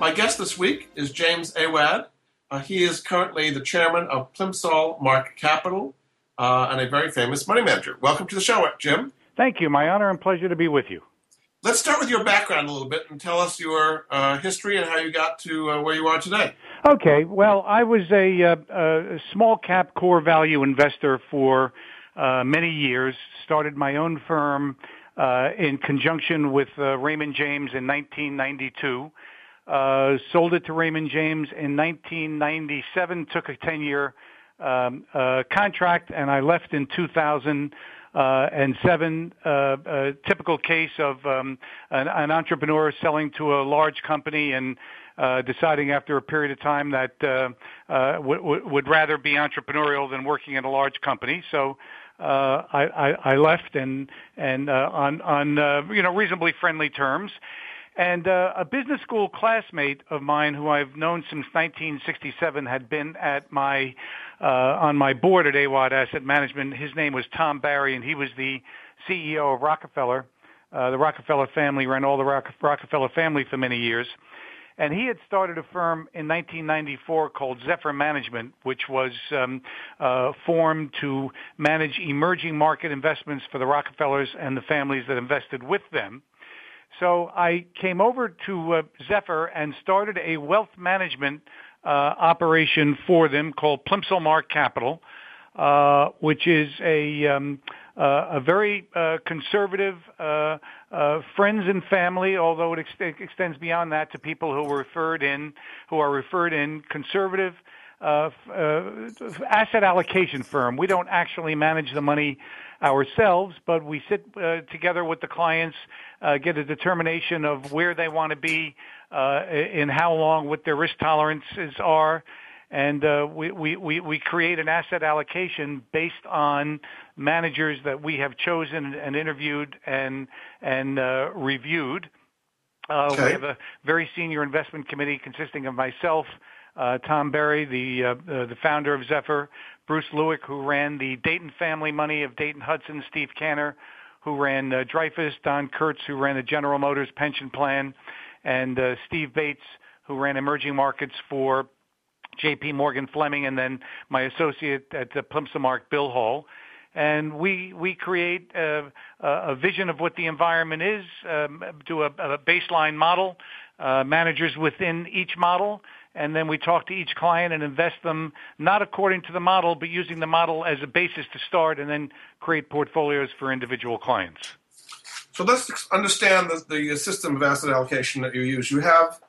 My guest this week is James Awad. Uh, he is currently the chairman of Plimsoll Mark Capital uh, and a very famous money manager. Welcome to the show, Jim. Thank you. My honor and pleasure to be with you. Let's start with your background a little bit and tell us your uh, history and how you got to uh, where you are today. Okay. Well, I was a, uh, a small cap core value investor for uh, many years. Started my own firm uh, in conjunction with uh, Raymond James in 1992. Sold it to Raymond James in 1997. Took a 10-year um, uh, contract, and I left in 2000 uh, and seven, uh, a typical case of um, an, an entrepreneur selling to a large company and uh, deciding after a period of time that uh, uh, w- w- would rather be entrepreneurial than working in a large company. So uh, I, I, I left and and uh, on on uh, you know reasonably friendly terms. And uh, a business school classmate of mine, who I've known since 1967, had been at my uh, on my board at Awad Asset Management. His name was Tom Barry, and he was the CEO of Rockefeller. Uh, the Rockefeller family ran all the Rock- Rockefeller family for many years. And he had started a firm in 1994 called Zephyr Management, which was um, uh, formed to manage emerging market investments for the Rockefellers and the families that invested with them. So I came over to uh, Zephyr and started a wealth management uh, operation for them called Plimsoll Mark Capital, uh, which is a um, uh, a very uh, conservative uh, uh, friends and family, although it ex- extends beyond that to people who are referred in who are referred in conservative uh, uh, asset allocation firm. We don't actually manage the money ourselves, but we sit uh, together with the clients, uh, get a determination of where they want to be uh, in how long, what their risk tolerances are, and uh, we, we, we create an asset allocation based on managers that we have chosen and interviewed and and uh, reviewed. Uh, okay. We have a very senior investment committee consisting of myself, uh, Tom Barry, the uh, uh, the founder of Zephyr, Bruce Lueck, who ran the Dayton family money of Dayton Hudson, Steve Canter, who ran uh, Dreyfus, Don Kurtz, who ran the General Motors pension plan, and uh, Steve Bates, who ran emerging markets for J.P. Morgan Fleming, and then my associate at the Mark, Bill Hall. And we we create a, a vision of what the environment is, um, do a, a baseline model, uh, managers within each model, and then we talk to each client and invest them not according to the model, but using the model as a basis to start and then create portfolios for individual clients. So let's understand the, the system of asset allocation that you use. You have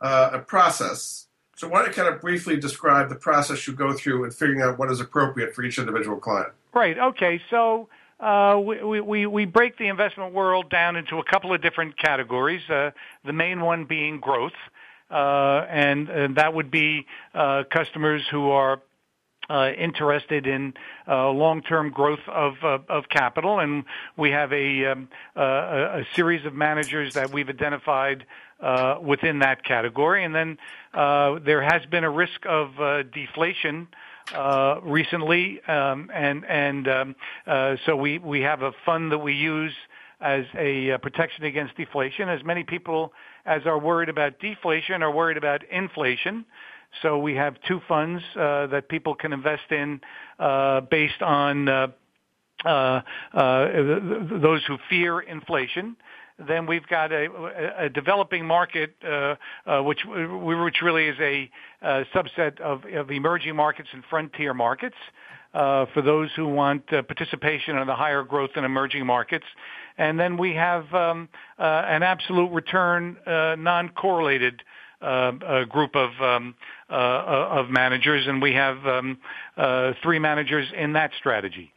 uh, a process. So why don't you kind of briefly describe the process you go through in figuring out what is appropriate for each individual client? Right. Okay. So uh, we, we, we break the investment world down into a couple of different categories. Uh, the main one being growth uh, and, and that would be uh, customers who are uh, interested in uh, long-term growth of, uh, of capital, and we have a, um, uh, a, series of managers that we've identified uh, within that category. And then uh, there has been a risk of deflation uh, recently, um, and and um, so we we have a fund that we use as a protection against deflation, as many people as are worried about deflation are worried about inflation. So we have two funds uh, that people can invest in uh, based on uh, uh, uh those who fear inflation. Then we've got a, a developing market, uh, which which really is a, a subset of, of, emerging markets and frontier markets. for those who want participation in the higher growth in emerging markets, and then we have um, uh, an absolute return uh, non-correlated uh, group of um, uh, of managers, and we have um, uh, three managers in that strategy.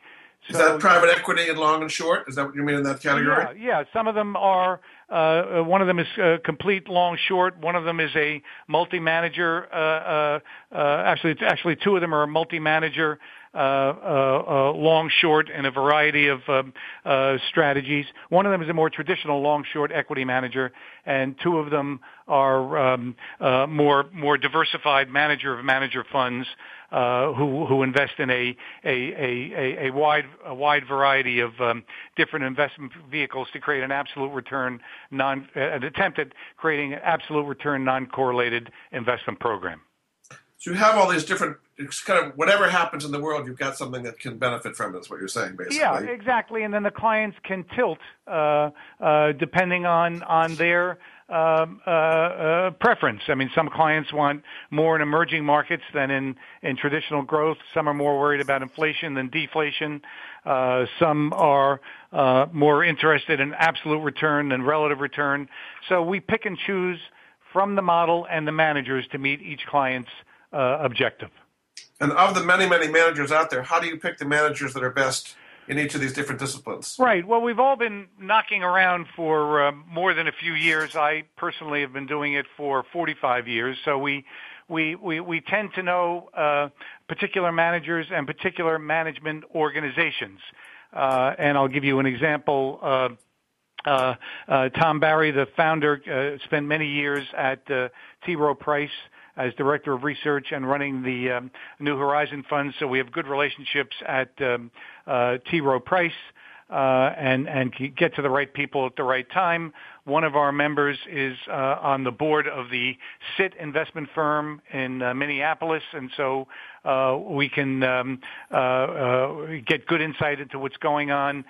Is that private equity in long and short? Is that what you mean in that category? Yeah, yeah. Some of them are. Uh, one of them is uh, complete long short. One of them is a multi-manager. Uh, uh, uh actually, actually, two of them are a multi-manager uh, uh, uh, long short and a variety of um, uh, strategies. One of them is a more traditional long short equity manager, and two of them are um, uh, more more diversified manager of manager funds uh, who who invest in a a, a, a wide a wide variety of um, different investment vehicles to create an absolute return non an attempt at creating an absolute return non correlated investment program. So you have all these different, it's kind of whatever happens in the world, you've got something that can benefit from it. Is what you're saying, basically. Yeah, exactly. And then the clients can tilt uh, uh, depending on on their um, uh, uh, preference. I mean, some clients want more in emerging markets than in in traditional growth. Some are more worried about inflation than deflation. Uh, some are uh, more interested in absolute return than relative return. So we pick and choose from the model and the managers to meet each client's uh, objective. And of the many, many managers out there, how do you pick the managers that are best in each of these different disciplines? Right. Well, we've all been knocking around for uh, more than a few years. I personally have been doing it for 45 years. So we we we, we tend to know uh, particular managers and particular management organizations. Uh, and I'll give you an example. Uh, uh, uh, Tom Barry, the founder, spent many years at T. Rowe Price as director of research and running the um, New Horizon Fund. So we have good relationships at um, uh, T. Rowe Price. Uh, and and get to the right people at the right time. One of our members is uh, on the board of the Sit investment firm in uh, Minneapolis, and so uh, we can um, uh, uh, get good insight into what's going on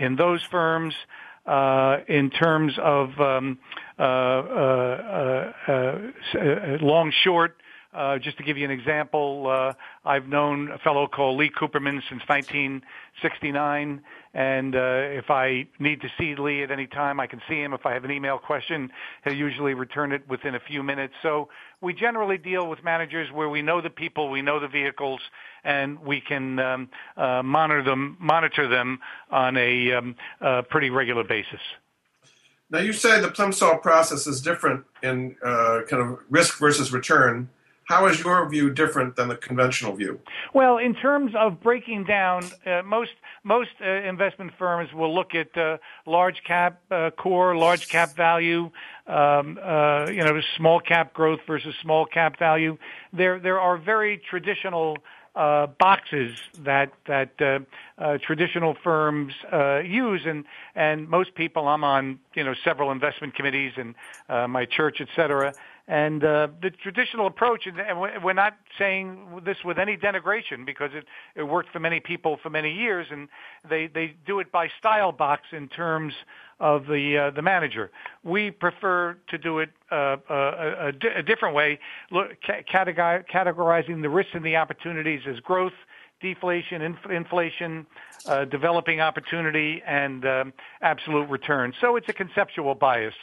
in those firms. in terms of um, long short. Uh just to give you an example, uh I've known a fellow called Lee Cooperman since 1969. And uh, if I need to see Lee at any time, I can see him. If I have an email question, he'll usually return it within a few minutes. So we generally deal with managers where we know the people, we know the vehicles, and we can um, uh, monitor them, monitor them on a um, uh, pretty regular basis. Now, you say the Plimsoll process is different in uh, kind of risk versus return. How is your view different than the conventional view? Well, in terms of breaking down, uh, most most uh, investment firms will look at uh, large cap uh, core, large cap value, um, uh, you know, small cap growth versus small cap value. There there are very traditional uh, boxes that that uh, uh, traditional firms uh, use, and and most people. I'm on you know several investment committees and uh, my church, et cetera. And uh, the traditional approach, and we're not saying this with any denigration because it, it worked for many people for many years, and they, they do it by style box in terms of the uh, the manager. We prefer to do it uh, uh a, a, a, different way, look, categorizing the risks and the opportunities as growth, deflation, inf- inflation, uh, developing opportunity, and um, absolute return. So it's a conceptual bias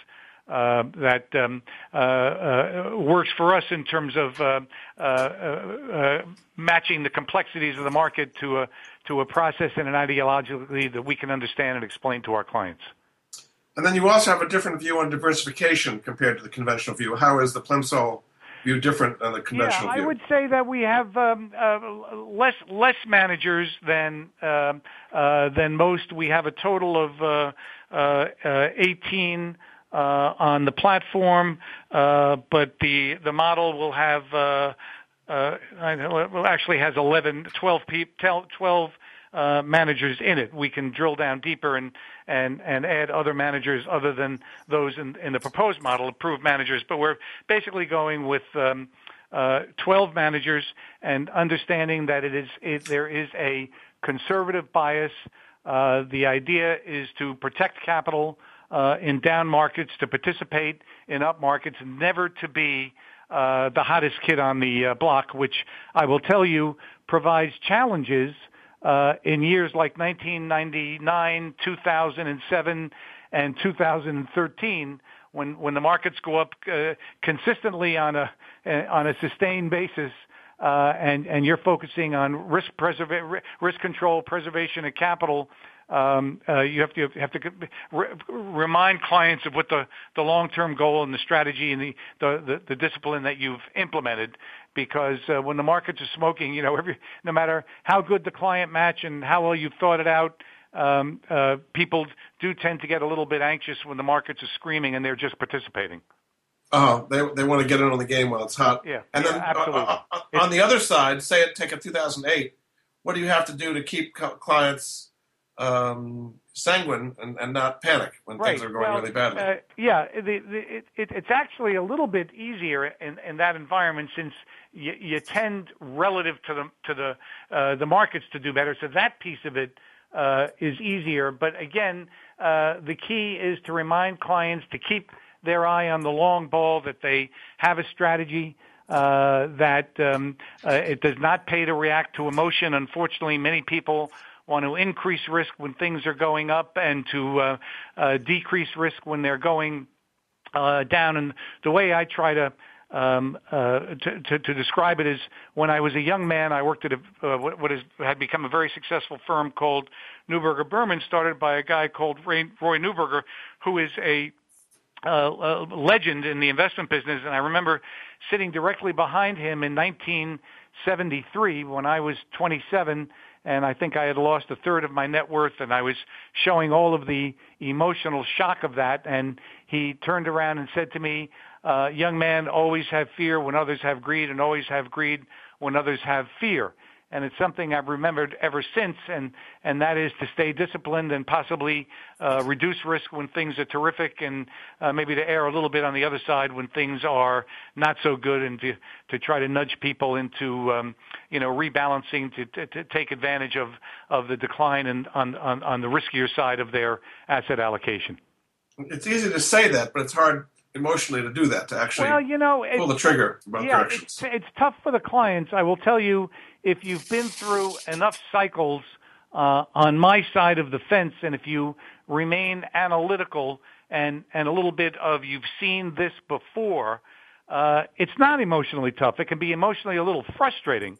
uh, that um, uh, uh, works for us in terms of uh, uh, uh, matching the complexities of the market to a to a process and an ideologically that we can understand and explain to our clients. And then you also have a different view on diversification compared to the conventional view. How is the Plimsoll view different than the conventional yeah, view? I would say that we have um, uh, less less managers than uh, uh, than most. We have a total of uh, 18 uh, on the platform, uh, but the the model will have uh, well actually has 11, 12 people, 12 uh, managers in it. We can drill down deeper and and and add other managers other than those in, in the proposed model, approved managers. But we're basically going with um, uh, 12 managers and understanding that it is it, there is a conservative bias. Uh, the idea is to protect capital uh, in down markets, to participate in up markets, never to be uh, the hottest kid on the uh, block, which I will tell you provides challenges uh, in years like 1999, 2007, and 2013, when when the markets go up uh, consistently on a uh, on a sustained basis, uh, and and you're focusing on risk preserva- risk control, preservation of capital. Um, uh, you have to have to re- remind clients of what the, the long-term goal and the strategy and the, the, the, the discipline that you've implemented. Because uh, when the markets are smoking, you know, every, no matter how good the client match and how well you've thought it out, um, uh, people do tend to get a little bit anxious when the markets are screaming and they're just participating. Oh, they they want to get in on the game while it's hot. Yeah, and yeah, then absolutely. Uh, uh, on the other side, say it take a 2008. What do you have to do to keep clients um, sanguine and, and, not panic when right. things are going well, really badly? Uh, yeah, the, the, it, it, it's actually a little bit easier in, in that environment since you, you tend relative to the to the uh, the markets to do better. So that piece of it uh, is easier. But again, uh, the key is to remind clients to keep their eye on the long ball, that they have a strategy, uh, that um, uh, it does not pay to react to emotion. Unfortunately, many people want to increase risk when things are going up and to uh, uh, decrease risk when they're going uh, down. And the way I try to um, uh, to, to, to, describe it is when I was a young man, I worked at a, uh, what, what is, had become a very successful firm called Neuberger Berman, started by a guy called Ray, Roy Neuberger, who is a uh, legend in the investment business. And I remember sitting directly behind him in 1973 when I was 27 and I think I had lost a third of my net worth and I was showing all of the emotional shock of that and he turned around and said to me, uh, young man, always have fear when others have greed and always have greed when others have fear and it's something I've remembered ever since, and and that is to stay disciplined and possibly uh, reduce risk when things are terrific, and uh, maybe to err a little bit on the other side when things are not so good, and to to try to nudge people into um, you know rebalancing to, to, to take advantage of of the decline and on, on on the riskier side of their asset allocation. It's easy to say that, but it's hard emotionally to do that to actually well, you know, pull the trigger both yeah, directions. It's, it's tough for the clients. I will tell you, if you've been through enough cycles uh, on my side of the fence, and if you remain analytical and and a little bit of you've seen this before, uh, it's not emotionally tough. It can be emotionally a little frustrating.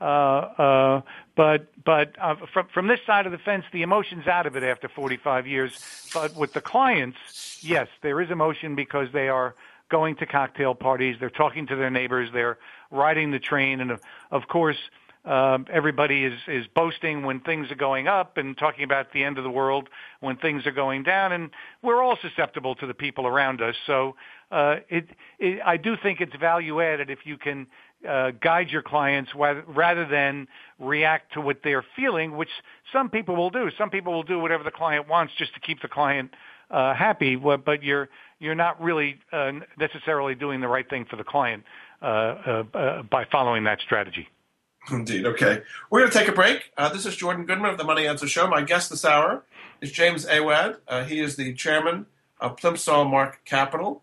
Uh, uh, but but uh, from from this side of the fence, the emotion's out of it after 45 years. But with the clients, yes, there is emotion because they are going to cocktail parties, they're talking to their neighbors, they're riding the train, and of course, um, everybody is is boasting when things are going up and talking about the end of the world when things are going down, and we're all susceptible to the people around us. So uh, it, it I do think it's value added if you can uh, guide your clients rather than react to what they're feeling, which some people will do. Some people will do whatever the client wants just to keep the client uh, happy, but you're you're not really uh, necessarily doing the right thing for the client uh, uh, uh by following that strategy. Indeed. Okay, we're going to take a break. this is Jordan Goodman of the Money Answer Show. My guest this hour is James Awad. he is the chairman of Plimsoll Mark Capital,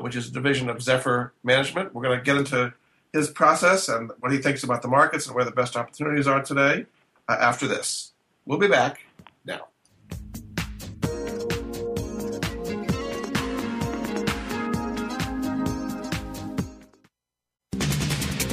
which is a division of Zephyr Management. We're going to get into his process and what he thinks about the markets and where the best opportunities are today uh, after this. We'll be back now.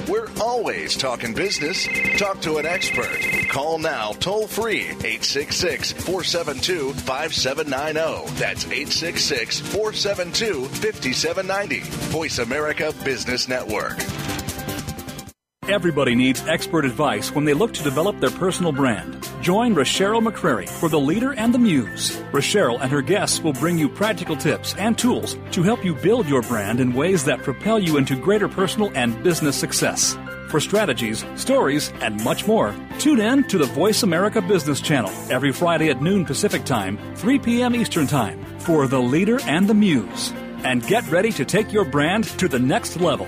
We're always talking business. Talk to an expert. Call now toll free 866 472 5790. That's 866 472 5790. Voice America Business Network. Everybody needs expert advice when they look to develop their personal brand. Join Rochelle McCrary for The Leader and the Muse. Rochelle and her guests will bring you practical tips and tools to help you build your brand in ways that propel you into greater personal and business success. For strategies, stories, and much more, tune in to the Voice America Business Channel every Friday at noon Pacific Time, 3 p.m. Eastern Time for The Leader and the Muse. And get ready to take your brand to the next level.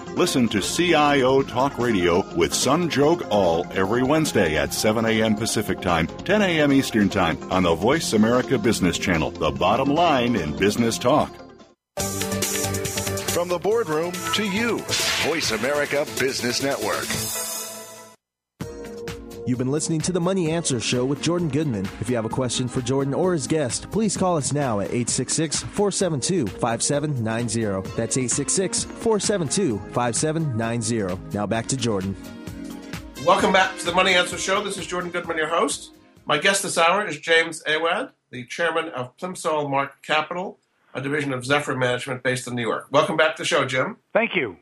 listen to CIO Talk Radio with Sanjog Aul every Wednesday at 7 a.m. Pacific Time, 10 a.m. Eastern Time on the Voice America Business Channel, the bottom line in business talk. From the boardroom to you, Voice America Business Network. You've been listening to the Money Answer Show with Jordan Goodman. If you have a question for Jordan or his guest, please call us now at 866 472 5790. That's 866 472 5790. Now back to Jordan. Welcome back to the Money Answer Show. This is Jordan Goodman, your host. My guest this hour is James Awad, the chairman of Plimsoll Mark Capital, a division of Zephyr Management based in New York. Welcome back to the show, Jim. Thank you.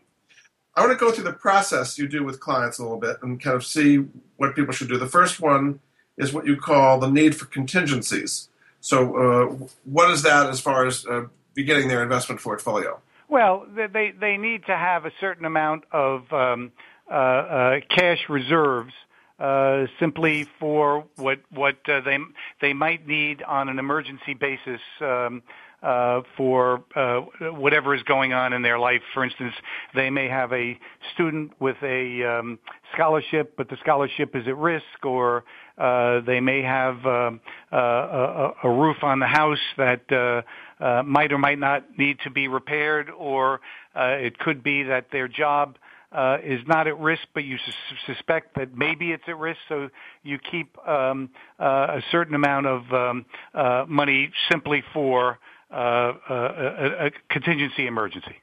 I want to go through the process you do with clients a little bit and kind of see what people should do. The first one is what you call the need for contingencies. So, uh, what is that as far as uh, beginning their investment portfolio? Well, they they need to have a certain amount of um, uh, uh cash reserves uh, simply for what what uh, they they might need on an emergency basis. Um, uh, for uh, whatever is going on in their life. For instance, they may have a student with a um, scholarship, but the scholarship is at risk, or uh, they may have uh, a, a roof on the house that uh, uh, might or might not need to be repaired, or uh, it could be that their job uh, is not at risk, but you su- suspect that maybe it's at risk, so you keep um, uh, a certain amount of um, uh, money simply for uh, a, a contingency emergency.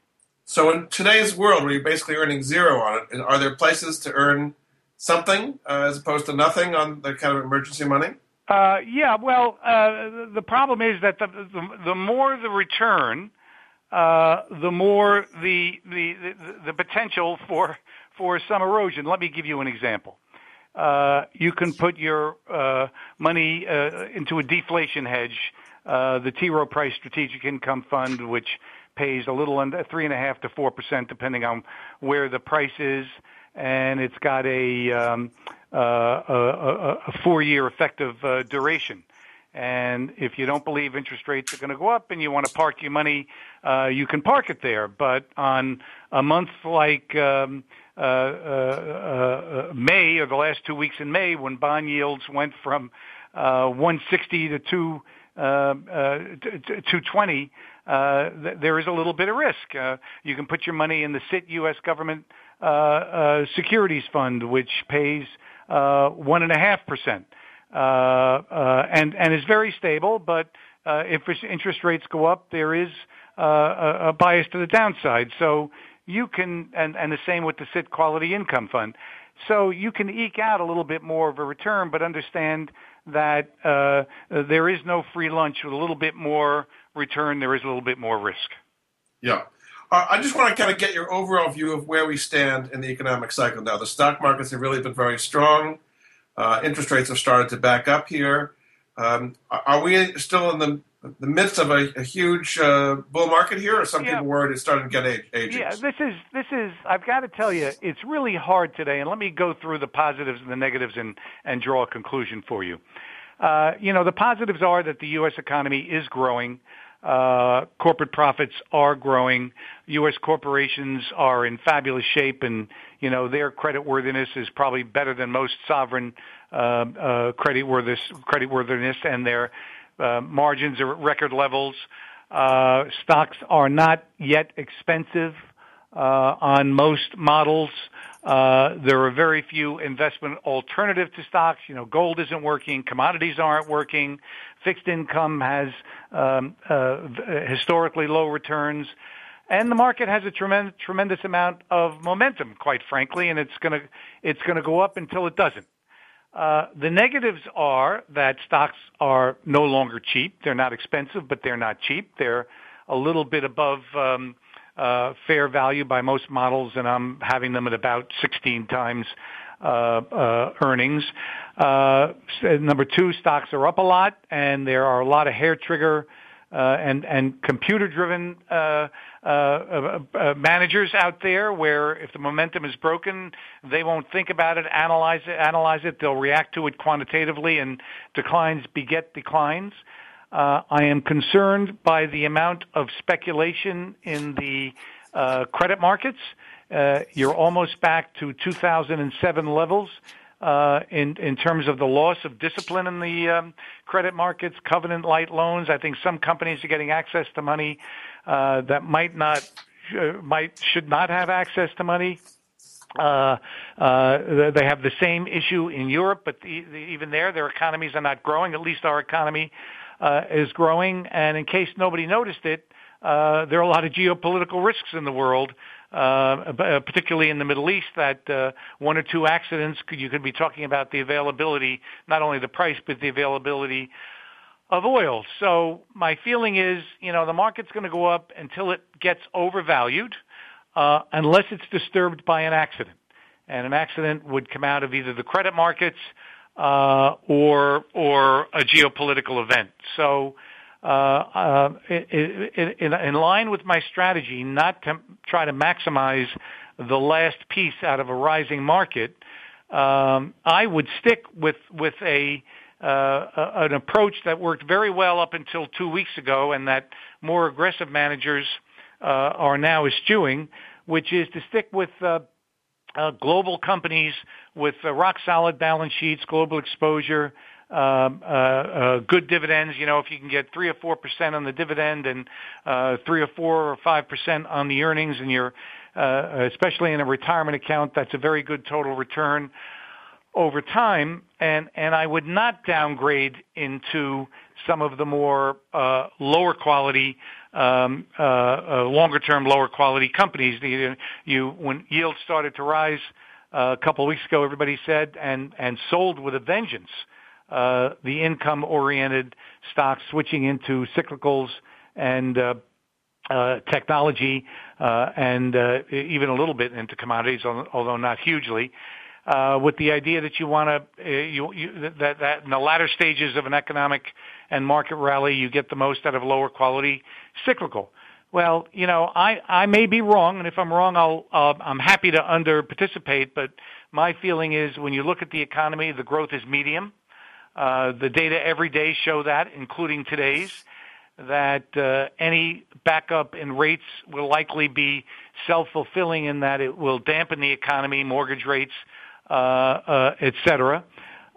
So in today's world, where you're basically earning zero on it, are there places to earn something uh, as opposed to nothing on the kind of emergency money? Uh, yeah, well, uh, the problem is that the, the, the more the return, uh, the more the, the, the, the potential for, for some erosion. Let me give you an example. Uh, you can put your uh, money uh, into a deflation hedge uh, the T. Rowe Price Strategic Income Fund, which pays a little under three and a half to four percent, depending on where the price is, and it's got a um, uh, a, a four-year effective uh, duration. And if you don't believe interest rates are going to go up and you want to park your money, uh, you can park it there. But on a month like um, uh, uh, uh, May or the last two weeks in May, when bond yields went from uh, 160 to 2 uh, 220, uh, th- there is a little bit of risk. Uh, you can put your money in the Sit U.S. government uh, uh, securities fund, which pays uh, one and a half percent, uh, uh, and and is very stable. But uh, if interest rates go up, there is uh, a, bias to the downside. So you can, and and the same with the Sit Quality Income Fund. So you can eke out a little bit more of a return, but understand that uh, there is no free lunch. With a little bit more return, there is a little bit more risk. Yeah. Uh, I just want to kind of get your overall view of where we stand in the economic cycle now. The stock markets have really been very strong. Uh, interest rates have started to back up here. Um, are we still in the the midst of a, a huge uh, bull market here, or some yeah. people worried it's starting to get age, aging? Yeah, this is this is. I've got to tell you, it's really hard today. And let me go through the positives and the negatives and and draw a conclusion for you. Uh, you know, the positives are that the U.S. economy is growing. Uh, corporate profits are growing. U.S. corporations are in fabulous shape, and you know their creditworthiness is probably better than most sovereign uh, uh, creditworthiness, creditworthiness, and their margins are at record levels. Uh, stocks are not yet expensive uh, on most models. Uh, there are very few investment alternatives to stocks. You know, gold isn't working, commodities aren't working, fixed income has um, uh, historically low returns, and the market has a tremendous, tremendous amount of momentum, quite frankly, and it's going to it's to go up until it doesn't. Uh, the negatives are that stocks are no longer cheap. They're not expensive, but they're not cheap. They're a little bit above um, uh, fair value by most models, and I'm having them at about 16 times uh, uh, earnings. Uh, number two, stocks are up a lot, and there are a lot of hair trigger uh, and and computer driven uh, uh, uh, managers out there where if the momentum is broken, they won't think about it, analyze it, analyze it. They'll react to it quantitatively, and declines beget declines. Uh, I am concerned by the amount of speculation in the uh, credit markets. Uh, you're almost back to 2007 levels uh, in in terms of the loss of discipline in the um, credit markets, covenant light loans. I think some companies are getting access to money uh, that might not uh, might should not have access to money. Uh, uh, they have the same issue in Europe, but the, the, even there, their economies are not growing. At least our economy uh, is growing. And in case nobody noticed it, uh, there are a lot of geopolitical risks in the world uh, particularly in the Middle East, that one or two accidents, you could be talking about the availability, not only the price, but the availability of oil. So my feeling is, you know, the market's going to go up until it gets overvalued, uh, unless it's disturbed by an accident. And an accident would come out of either the credit markets uh, or or a geopolitical event. So uh, uh, in, in line with my strategy not to try to maximize the last piece out of a rising market, um, I would stick with with a uh, an approach that worked very well up until two weeks ago, and that more aggressive managers uh, are now eschewing, which is to stick with uh, uh, global companies with rock solid balance sheets, global exposure, um, uh, uh, good dividends. You know, if you can get three or four percent on the dividend and uh, three or four or five percent on the earnings, and you're uh, especially in a retirement account, that's a very good total return over time. And and I would not downgrade into some of the more uh, lower quality, um, uh, uh, longer term, lower quality companies. When yields started to rise. A couple of weeks ago, everybody said, and and sold with a vengeance. The income-oriented stocks switching into cyclicals and uh, uh, technology, uh, and even a little bit into commodities, although not hugely. Uh, with the idea that you want to, uh, you, you, that, that in the latter stages of an economic and market rally, you get the most out of lower quality cyclical. Well, you know, I, I may be wrong, and if I'm wrong, I'll, uh, I'm happy to under participate, but my feeling is when you look at the economy, the growth is medium. Uh, the data every day show that, including today's, that uh, any backup in rates will likely be self-fulfilling in that it will dampen the economy, mortgage rates, uh, uh, et cetera.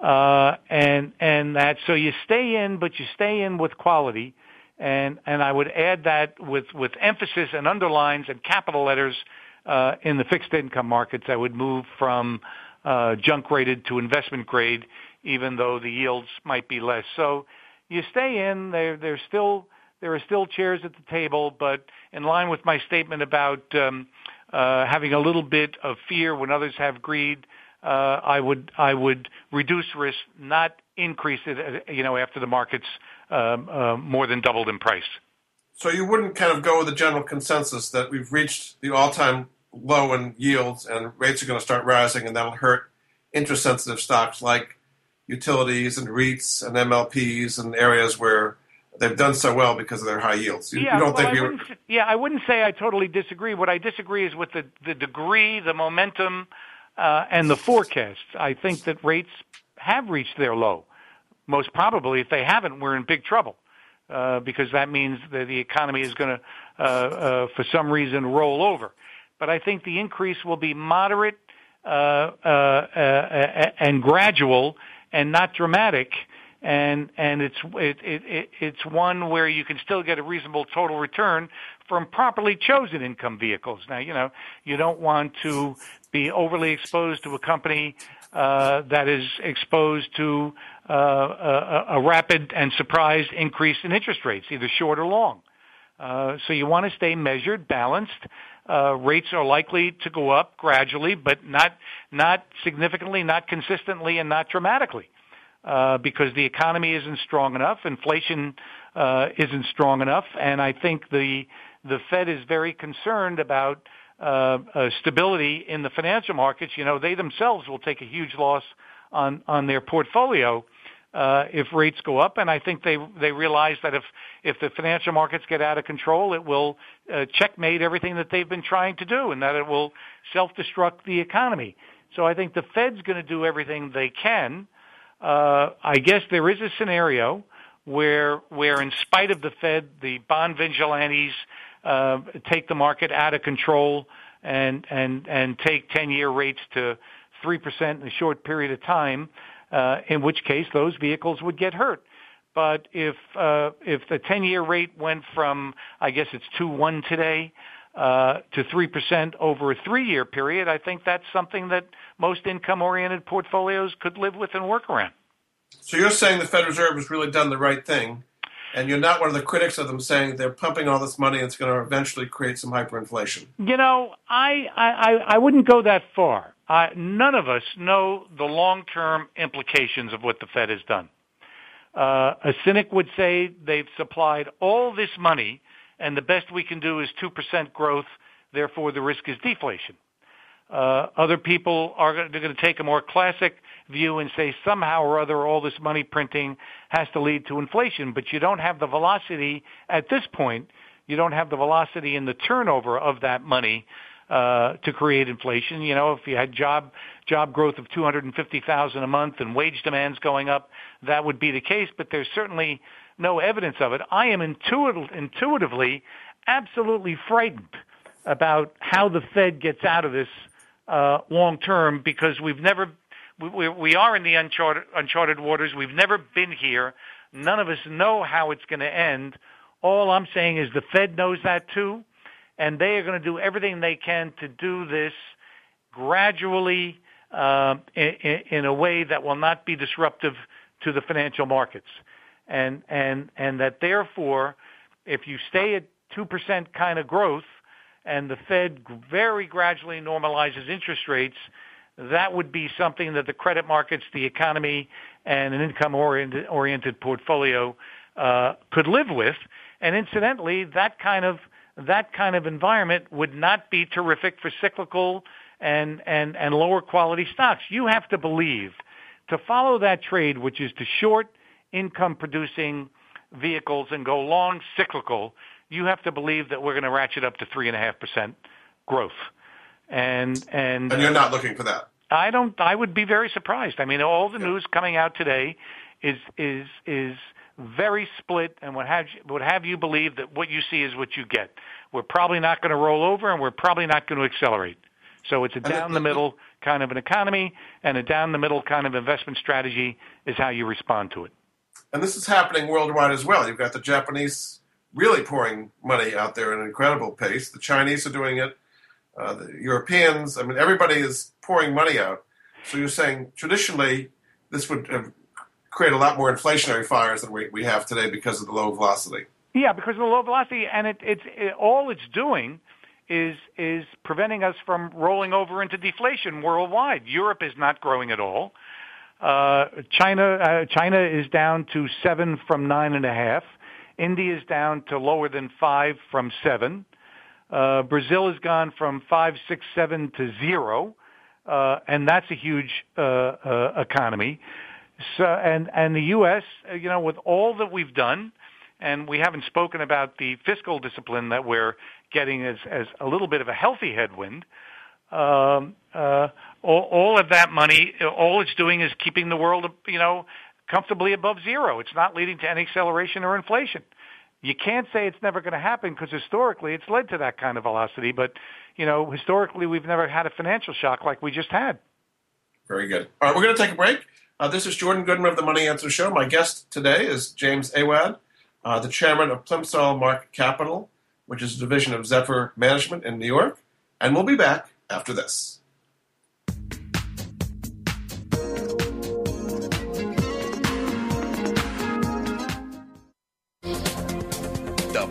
Uh, and, and that, so you stay in, but you stay in with quality. And, and I would add that with, with emphasis and underlines and capital letters, uh, in the fixed income markets, I would move from, uh, junk rated to investment grade even though the yields might be less. So you stay in. There, there's still there are still chairs at the table, but in line with my statement about um, uh, having a little bit of fear when others have greed, uh, I would I would reduce risk, not increase it. Uh, you know, after the markets um, uh, more than doubled in price. So you wouldn't kind of go with the general consensus that we've reached the all-time low in yields and rates are going to start rising, and that'll hurt interest-sensitive stocks like utilities and REITs and MLPs and areas where they've done so well because of their high yields. You, yeah, you don't well, think I wouldn't, yeah, I wouldn't say I totally disagree. What I disagree is with the, the degree, the momentum, uh, and the forecasts. I think that rates have reached their low. Most probably, if they haven't, we're in big trouble. Uh, because that means that the economy is going to, uh, uh, for some reason, roll over. But I think the increase will be moderate uh, uh, uh, and gradual, and not dramatic and and it's it, it, it, it's one where you can still get a reasonable total return from properly chosen income vehicles. Now, you know, you don't want to be overly exposed to a company uh, that is exposed to uh, a, a rapid and surprised increase in interest rates, either short or long. Uh, so you want to stay measured, balanced. Uh, rates are likely to go up gradually, but not not significantly, not consistently, and not dramatically, uh, because the economy isn't strong enough, inflation uh, isn't strong enough, and I think the the Fed is very concerned about stability in the financial markets, you know, they themselves will take a huge loss on on their portfolio uh, if rates go up. And I think they they realize that if if the financial markets get out of control, it will uh, checkmate everything that they've been trying to do, and that it will self-destruct the economy. So I think the Fed's going to do everything they can. Uh, I guess there is a scenario where where in spite of the Fed, the bond vigilantes uh, take the market out of control and and and take 10-year rates to three percent in a short period of time. Uh, in which case those vehicles would get hurt. But if uh, if the 10-year rate went from, I guess it's 2.1 today, uh, to 3% over a three-year period, I think that's something that most income-oriented portfolios could live with and work around. So you're saying the Federal Reserve has really done the right thing, and you're not one of the critics of them saying they're pumping all this money and it's going to eventually create some hyperinflation. You know, I I, I wouldn't go that far. Uh, none of us know the long-term implications of what the Fed has done. Uh, a cynic would say they've supplied all this money, and the best we can do is 2% growth, therefore the risk is deflation. Uh, other people are going to take a more classic view and say somehow or other all this money printing has to lead to inflation, but you don't have the velocity at this point. You don't have the velocity in the turnover of that money uh, to create inflation. You know, if you had job job growth of 250,000 a month and wage demands going up, that would be the case. But there's certainly no evidence of it. I am intuitive, intuitively absolutely frightened about how the Fed gets out of this uh, long term because we've never we, we are in the uncharted, uncharted waters. We've never been here. None of us know how it's going to end. All I'm saying is the Fed knows that too and they are going to do everything they can to do this gradually uh, in, in a way that will not be disruptive to the financial markets, and and and that therefore, if you stay at two percent kind of growth, and the Fed very gradually normalizes interest rates, that would be something that the credit markets, the economy, and an income-oriented portfolio uh, could live with. And incidentally, that kind of that kind of environment would not be terrific for cyclical and, and, and lower quality stocks. You have to believe to follow that trade, which is to short income producing vehicles and go long cyclical, you have to believe that we're going to ratchet up to three and a half percent growth. And, and, and you're uh, not looking for that. I don't, I would be very surprised. I mean, all the yeah. news coming out today is, is, is, very split and would have, would have you believe that what you see is what you get. We're probably not going to roll over and we're probably not going to accelerate. So it's a down the middle kind of an economy and a down the middle kind of investment strategy is how you respond to it. And this is happening worldwide as well. You've got the Japanese really pouring money out there at an incredible pace. The Chinese are doing it. Uh, the Europeans, I mean, everybody is pouring money out. So you're saying traditionally this would have create a lot more inflationary fires than we, we have today because of the low velocity. Yeah, because of the low velocity, and it, it's it, all it's doing is is preventing us from rolling over into deflation worldwide. Europe is not growing at all. Uh, China uh, China is down to seven from nine and a half. India is down to lower than five from seven. Uh, Brazil has gone from five, six, seven to zero, uh, and that's a huge uh, uh, economy. So, and, and the U.S., uh, you know, with all that we've done, and we haven't spoken about the fiscal discipline that we're getting as, as a little bit of a healthy headwind. Um, uh, all, all of that money, all it's doing is keeping the world, you know, comfortably above zero. It's not leading to any acceleration or inflation. You can't say it's never going to happen because historically it's led to that kind of velocity. But you know, historically we've never had a financial shock like we just had. Very good. All right, we're going to take a break. Uh, this is Jordan Goodman of the Money Answer Show. My guest today is James Awad, uh, the chairman of Plimsoll Mark Capital, which is a division of Zephyr Management in New York. And we'll be back after this.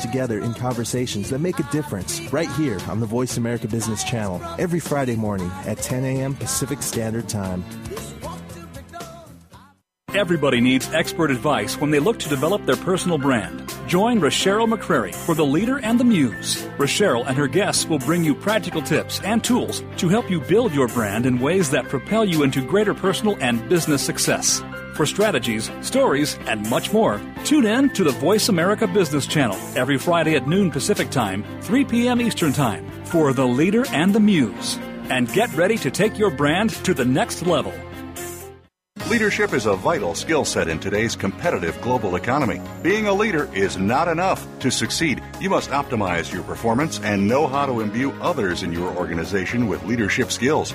together in conversations that make a difference right here on the Voice America Business Channel every Friday morning at 10 a.m. Pacific Standard Time. Everybody needs expert advice when they look to develop their personal brand. Join Rochelle McCrary for the leader and the muse. Rochelle and her guests will bring you practical tips and tools to help you build your brand in ways that propel you into greater personal and business success. For strategies, stories, and much more, tune in to the Voice America Business Channel every Friday at noon Pacific Time, 3 p.m. Eastern Time for the leader and the muse. And get ready to take your brand to the next level. Leadership is a vital skill set in today's competitive global economy. Being a leader is not enough. To succeed, you must optimize your performance and know how to imbue others in your organization with leadership skills.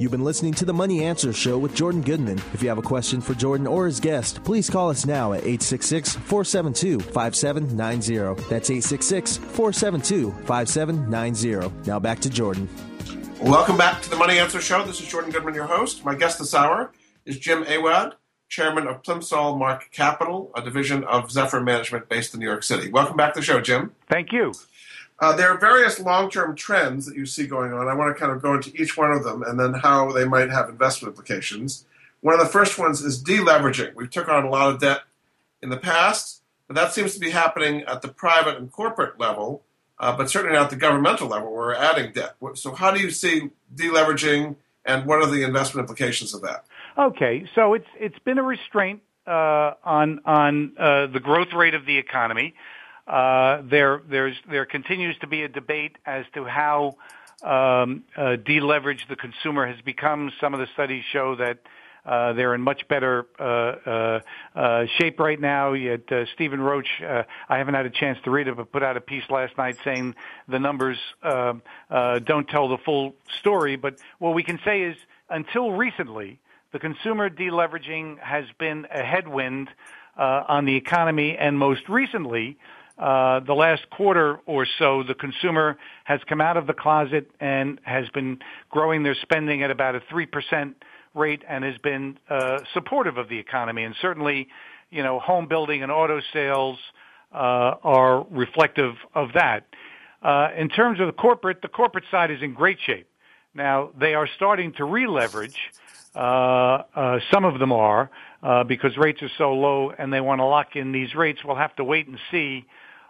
You've been listening to the Money Answer Show with Jordan Goodman. If you have a question for Jordan or his guest, please call us now at 866 472 5790. That's 866 472 5790. Now back to Jordan. Welcome back to the Money Answer Show. This is Jordan Goodman, your host. My guest this hour is Jim Awad, chairman of Plimsoll Mark Capital, a division of Zephyr Management based in New York City. Welcome back to the show, Jim. Thank you. Uh, there are various long-term trends that you see going on. I want to kind of go into each one of them and then how they might have investment implications. One of the first ones is deleveraging. We took on a lot of debt in the past, but that seems to be happening at the private and corporate level, uh, but certainly not the governmental level where we're adding debt. So how do you see deleveraging and what are the investment implications of that? Okay, so it's it's been a restraint uh, on on uh, the growth rate of the economy. Uh, there, there's, there continues to be a debate as to how um, uh, deleveraged the consumer has become. Some of the studies show that uh, they're in much better uh, uh, uh, shape right now. Yet uh, Stephen Roach, uh, I haven't had a chance to read it, but put out a piece last night saying the numbers uh, don't tell the full story. But what we can say is, until recently, the consumer deleveraging has been a headwind uh, on the economy, and most recently, uh, the last quarter or so, the consumer has come out of the closet and has been growing their spending at about a 3% rate and has been uh, supportive of the economy. And certainly, you know, home building and auto sales uh, are reflective of that. Uh, in terms of the corporate, the corporate side is in great shape. Now, they are starting to re-leverage. Uh, uh, some of them are uh, because rates are so low and they want to lock in these rates. We'll have to wait and see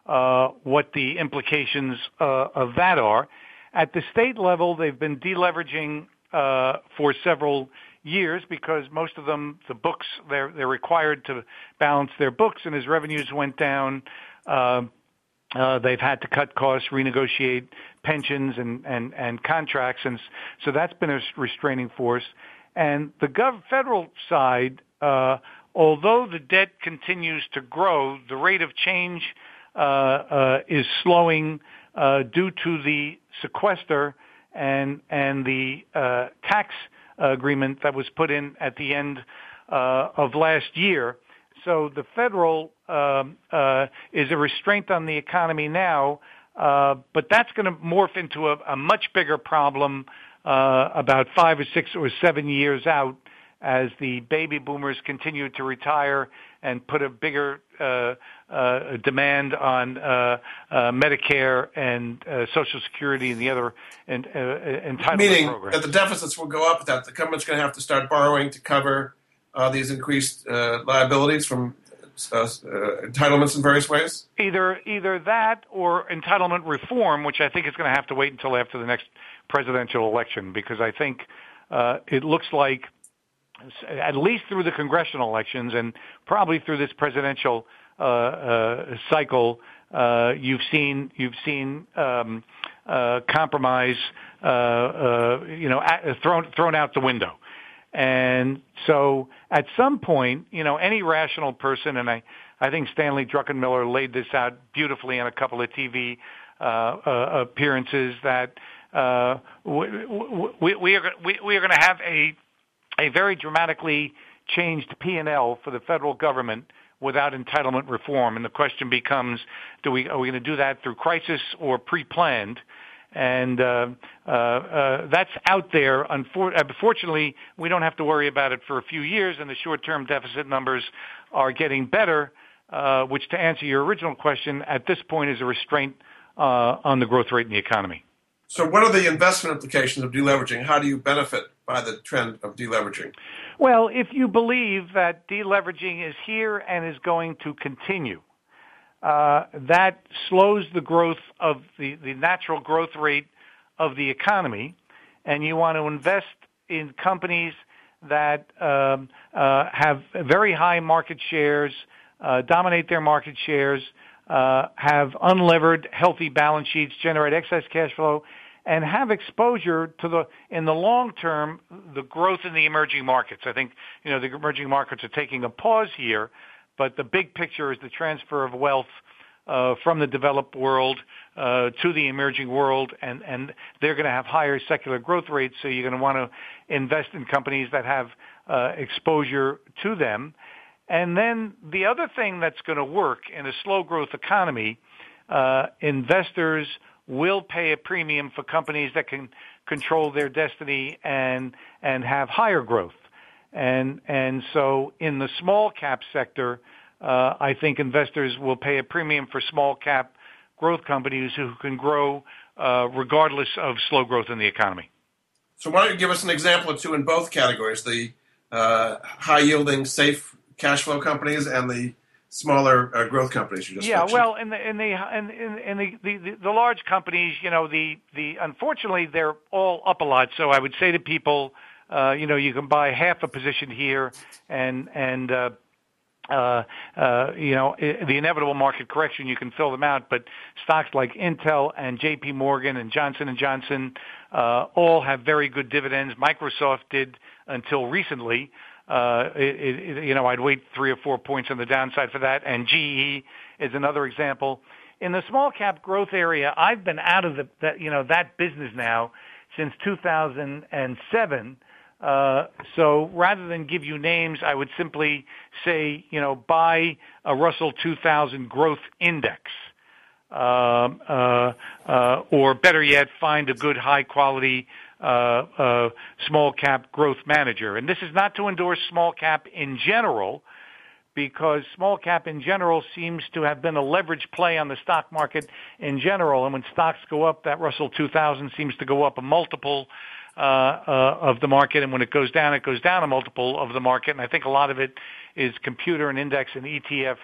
uh, what the implications uh, of that are. At the state level, they've been deleveraging uh, for several years because most of them, the books, they're, they're required to balance their books, and as revenues went down, uh, uh, they've had to cut costs, renegotiate pensions and, and, and contracts, and so that's been a restraining force. And the gov- federal side, uh, although the debt continues to grow, the rate of change is slowing uh, due to the sequester and and the uh tax agreement that was put in at the end uh of last year. So the federal um, is a restraint on the economy now, uh but that's going to morph into a, a much bigger problem uh about five or six or seven years out as the baby boomers continue to retire and put a bigger uh, uh, demand on uh, uh, Medicare and uh, Social Security and the other and, uh, entitlement Meaning programs. that the deficits will go up, that the government's going to have to start borrowing to cover these increased liabilities from uh, uh, entitlements in various ways? Either either that or entitlement reform, which I think is going to have to wait until after the next presidential election, because I think uh, it looks like at least through the congressional elections and probably through this presidential uh, uh, cycle, uh, you've seen you've seen um, uh, compromise, uh, uh, you know, thrown thrown out the window. And so, at some point, you know, any rational person, and I, I think Stanley Druckenmiller laid this out beautifully in a couple of TV uh, uh, appearances that uh, we, we, we are we, we are going to have a a very dramatically changed P&L for the federal government without entitlement reform. And the question becomes, do we, are we going to do that through crisis or pre-planned? And uh, uh, uh, that's out there. Unfortunately, we don't have to worry about it for a few years, and the short-term deficit numbers are getting better, uh, which, to answer your original question, at this point is a restraint uh, on the growth rate in the economy. So, what are the investment implications of deleveraging? How do you benefit by the trend of deleveraging? Well, if you believe that deleveraging is here and is going to continue, uh, that slows the growth of the, the natural growth rate of the economy, and you want to invest in companies that um, uh, have very high market shares, uh, dominate their market shares, uh, have unlevered, healthy balance sheets, generate excess cash flow, and have exposure to the in the long term the growth in the emerging markets. I think you know the emerging markets are taking a pause here, but the big picture is the transfer of wealth uh, from the developed world uh, to the emerging world, and and they're going to have higher secular growth rates. So you're going to want to invest in companies that have uh, exposure to them. And then the other thing that's going to work in a slow growth economy, uh, investors will pay a premium for companies that can control their destiny and and have higher growth. And and so in the small cap sector, uh, I think investors will pay a premium for small cap growth companies who can grow uh, regardless of slow growth in the economy. So why don't you give us an example or two in both categories: the uh, high yielding, safe cash flow companies and the smaller uh, growth companies you just yeah mentioned. well and the in the and, in the, the, the large companies you know the the unfortunately they're all up a lot so i would say to people uh you know you can buy half a position here and and uh uh, uh, you know, the inevitable market correction, you can fill them out. But stocks like Intel and J.P. Morgan and Johnson and Johnson uh, all have very good dividends. Microsoft did until recently it, it, you know, I'd wait three or four points on the downside for that. And GE is another example. In the small cap growth area, I've been out of the, that, you know, that business now since 2007. Uh, so rather than give you names, I would simply say, you know, buy a Russell 2000 growth index. Uh, uh, uh, or better yet, find a good high quality uh, uh, small cap growth manager. And this is not to endorse small cap in general, because small cap in general seems to have been a leverage play on the stock market in general. And when stocks go up, that Russell 2000 seems to go up a multiple uh, uh, of the market, and when it goes down, it goes down a multiple of the market. And I think a lot of it is computer and index and ETF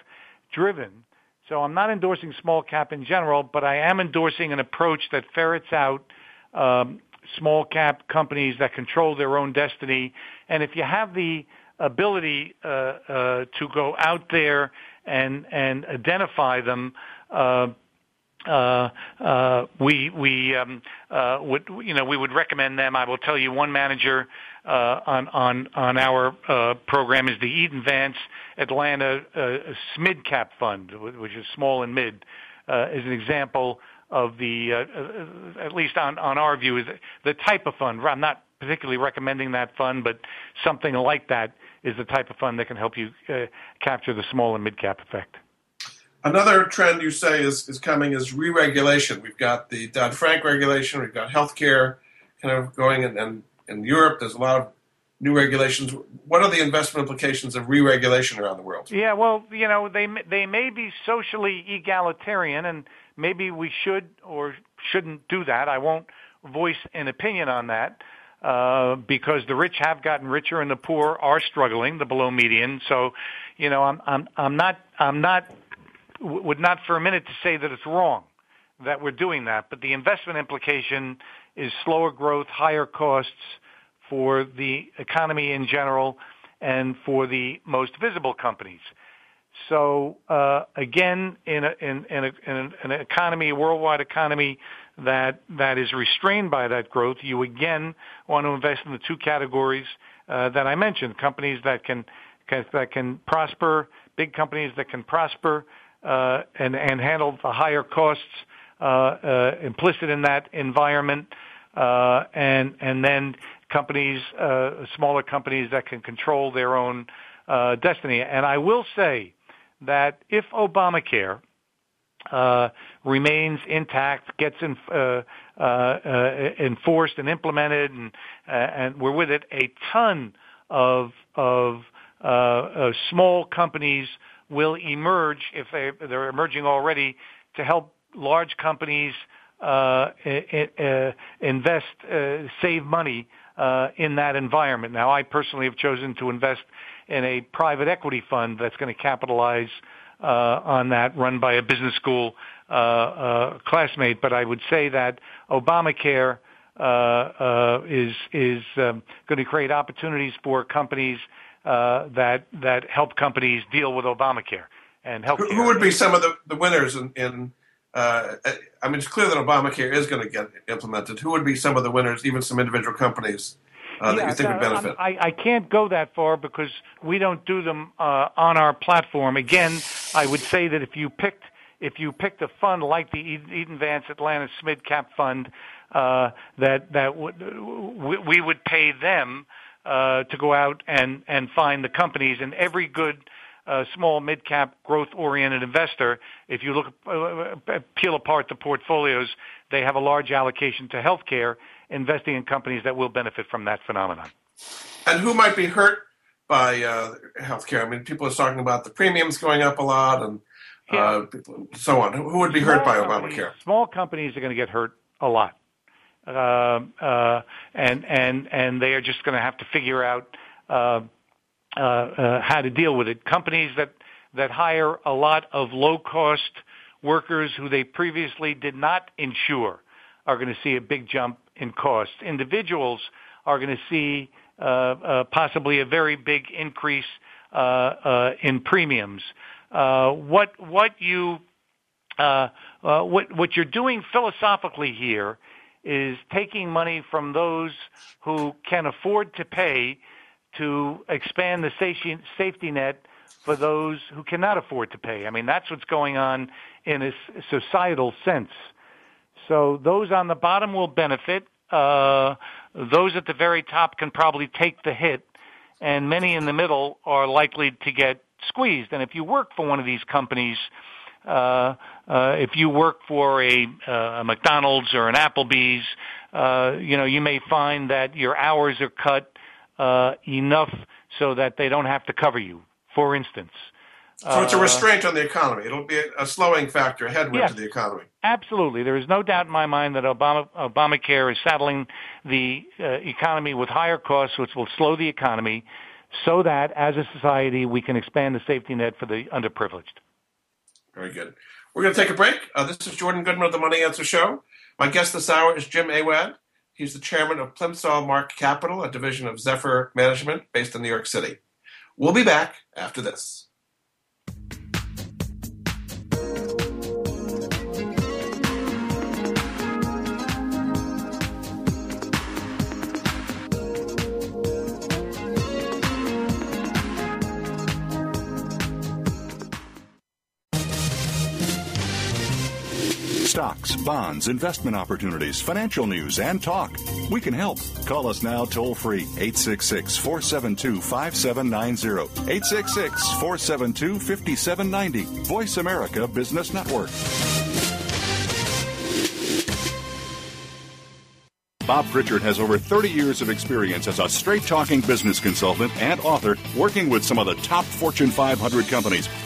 driven. So I'm not endorsing small cap in general, but I am endorsing an approach that ferrets out um, small cap companies that control their own destiny. And if you have the ability uh, uh, to go out there and and identify them, uh, uh, uh, we we um, uh, would you know we would recommend them. I will tell you one manager on on on our program is the Eaton Vance Atlanta SMID Cap Fund, which is small and mid, is an example of the, uh, uh, at least on, on our view, is the type of fund. I'm not particularly recommending that fund, but something like that is the type of fund that can help you uh, capture the small and mid cap effect. Another trend you say is, is coming is re-regulation. We've got the Dodd-Frank regulation. We've got healthcare kind of going, and, and in Europe, there's a lot of new regulations. What are the investment implications of re-regulation around the world? Yeah, well, you know, they they may be socially egalitarian, and maybe we should or shouldn't do that. I won't voice an opinion on that. uh, because the rich have gotten richer and the poor are struggling, the below median. So, you know, I'm I'm I'm not I'm not would not for a minute to say that it's wrong that we're doing that, but the investment implication is slower growth, higher costs for the economy in general and for the most visible companies. So uh, again, in, a, in, in, a, in, an economy, a worldwide economy that that is restrained by that growth, you again want to invest in the two categories uh, that I mentioned: companies that can, can that can prosper, big companies that can prosper uh, and and handle the higher costs uh, uh, implicit in that environment, uh, and and then companies, uh, smaller companies that can control their own uh, destiny. And I will say that if Obamacare uh, remains intact, gets in, uh, uh, uh, enforced and implemented, and, uh, and we're with it, a ton of of uh, small companies will emerge if they, they're emerging already to help large companies invest, save money in that environment. Now, I personally have chosen to invest in a private equity fund that's going to capitalize uh, on that, run by a business school uh, uh, classmate. But I would say that Obamacare uh, uh, is is um, going to create opportunities for companies uh, that that help companies deal with Obamacare and help. Who, who would be some of the, the winners in? in uh, I mean, it's clear that Obamacare is going to get implemented. Who would be some of the winners, even some individual companies uh, yeah, that you think would benefit? I, I can't go that far because we don't do them uh, on our platform. Again, I would say that if you picked if you picked a fund like the Eaton Vance Atlanta Mid Cap Fund, uh, that that would we, we would pay them uh, to go out and and find the companies, and every good uh, small mid cap growth oriented investor, if you look uh, peel apart the portfolios, they have a large allocation to healthcare investing in companies that will benefit from that phenomenon. And who might be hurt by uh, healthcare? I mean, people are talking about the premiums going up a lot and uh, so on. Who would be hurt by Obamacare? Small companies are going to get hurt a lot. Uh, uh, and and and they are just going to have to figure out uh, uh, how to deal with it. Companies that that hire a lot of low cost workers who they previously did not insure are going to see a big jump in costs. Individuals are going to see uh, uh, possibly a very big increase uh, uh, in premiums. Uh, what what you uh, uh, what what you're doing philosophically here is taking money from those who can afford to pay to expand the safety, net for those who cannot afford to pay. I mean, that's what's going on in a societal sense. So those on the bottom will benefit. Uh, those at the very top can probably take the hit, and many in the middle are likely to get squeezed. And if you work for one of these companies, uh, uh, if you work for a, uh, a McDonald's or an Applebee's, uh, you know, you may find that your hours are cut uh, enough so that they don't have to cover you. For instance, so it's a uh, restraint on the economy. It'll be a slowing factor, a headwind yes, to the economy. Absolutely. There is no doubt in my mind that Obama, Obamacare is saddling the uh, economy with higher costs, which will slow the economy so that as a society we can expand the safety net for the underprivileged. Very good. We're going to take a break. Uh, this is Jordan Goodman of the Money Answer Show. My guest this hour is Jim Awad. He's the chairman of Plimsoll Mark Capital, a division of Zephyr Management based in New York City. We'll be back after this. Stocks, bonds, investment opportunities, financial news, and talk. We can help. Call us now toll free 866 472 5790. 866 472 5790. Voice America Business Network. Bob Pritchard has over 30 years of experience as a straight talking business consultant and author working with some of the top Fortune 500 companies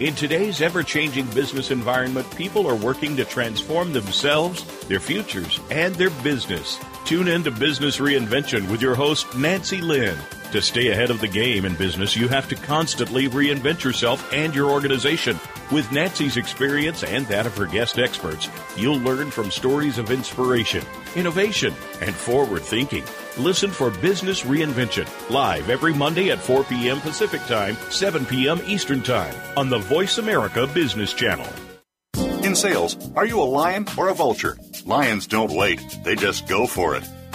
In today's ever changing business environment, people are working to transform themselves, their futures, and their business. Tune in to Business Reinvention with your host, Nancy Lynn. To stay ahead of the game in business, you have to constantly reinvent yourself and your organization. With Nancy's experience and that of her guest experts, you'll learn from stories of inspiration, innovation, and forward thinking. Listen for Business Reinvention live every Monday at 4 p.m. Pacific Time, 7 p.m. Eastern Time on the Voice America Business Channel. In sales, are you a lion or a vulture? Lions don't wait, they just go for it.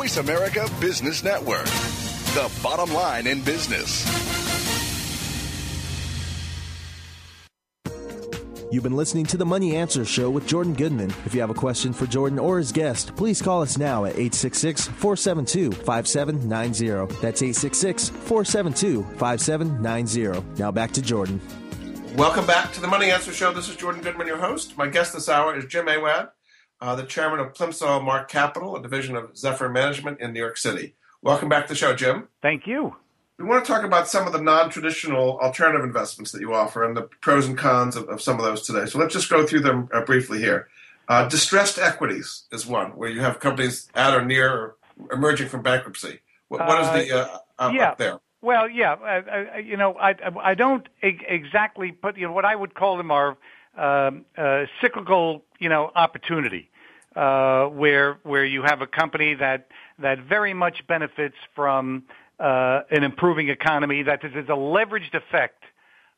Voice America Business Network, the bottom line in business. You've been listening to the Money Answer Show with Jordan Goodman. If you have a question for Jordan or his guest, please call us now at 866 472 5790. That's 866 472 5790. Now back to Jordan. Welcome back to the Money Answer Show. This is Jordan Goodman, your host. My guest this hour is Jim Awad, uh, the chairman of Plimsoll Mark Capital, a division of Zephyr Management in New York City. Welcome back to the show, Jim. Thank you. We want to talk about some of the non-traditional alternative investments that you offer and the pros and cons of, of some of those today. So let's just go through them uh, briefly here. Uh, distressed equities is one where you have companies at or near or emerging from bankruptcy. what, what is the uh, up, yeah. there? Well, yeah, uh, uh, you know, I I don't exactly put you know what I would call them are um, uh, cyclical, you know, opportunity, uh, where where you have a company that that very much benefits from uh, an improving economy, that there's a leveraged effect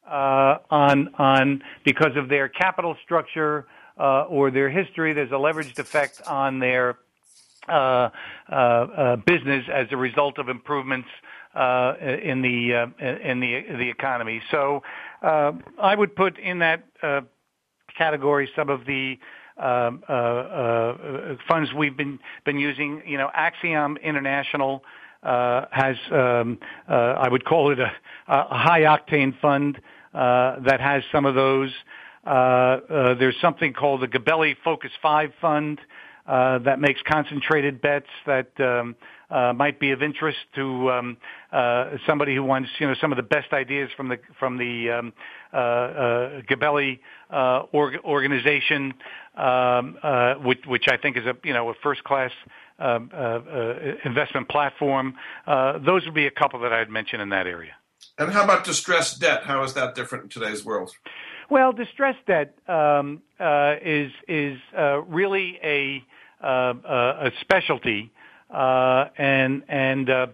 uh, on on because of their capital structure uh, or their history. There's a leveraged effect on their uh, uh, business as a result of improvements uh, in the in the the economy. So uh, I would put in that uh, category some of the um, uh, uh, funds we've been been using. You know, Axiom International uh, has um, uh, I would call it a, a high octane fund uh, that has some of those. There's something called the Gabelli Focus Five Fund uh, that makes concentrated bets that um, uh, might be of interest to um, uh, somebody who wants, you know, some of the best ideas from the from the um, uh, uh, Gabelli uh, org- organization, um, uh, which, which I think is a you know a first class um, uh, uh, investment platform. Uh, those would be a couple that I'd mention in that area. And how about distressed debt? How is that different in today's world? Well, distressed debt um, uh, is is uh, really a uh, a specialty, uh, and and uh,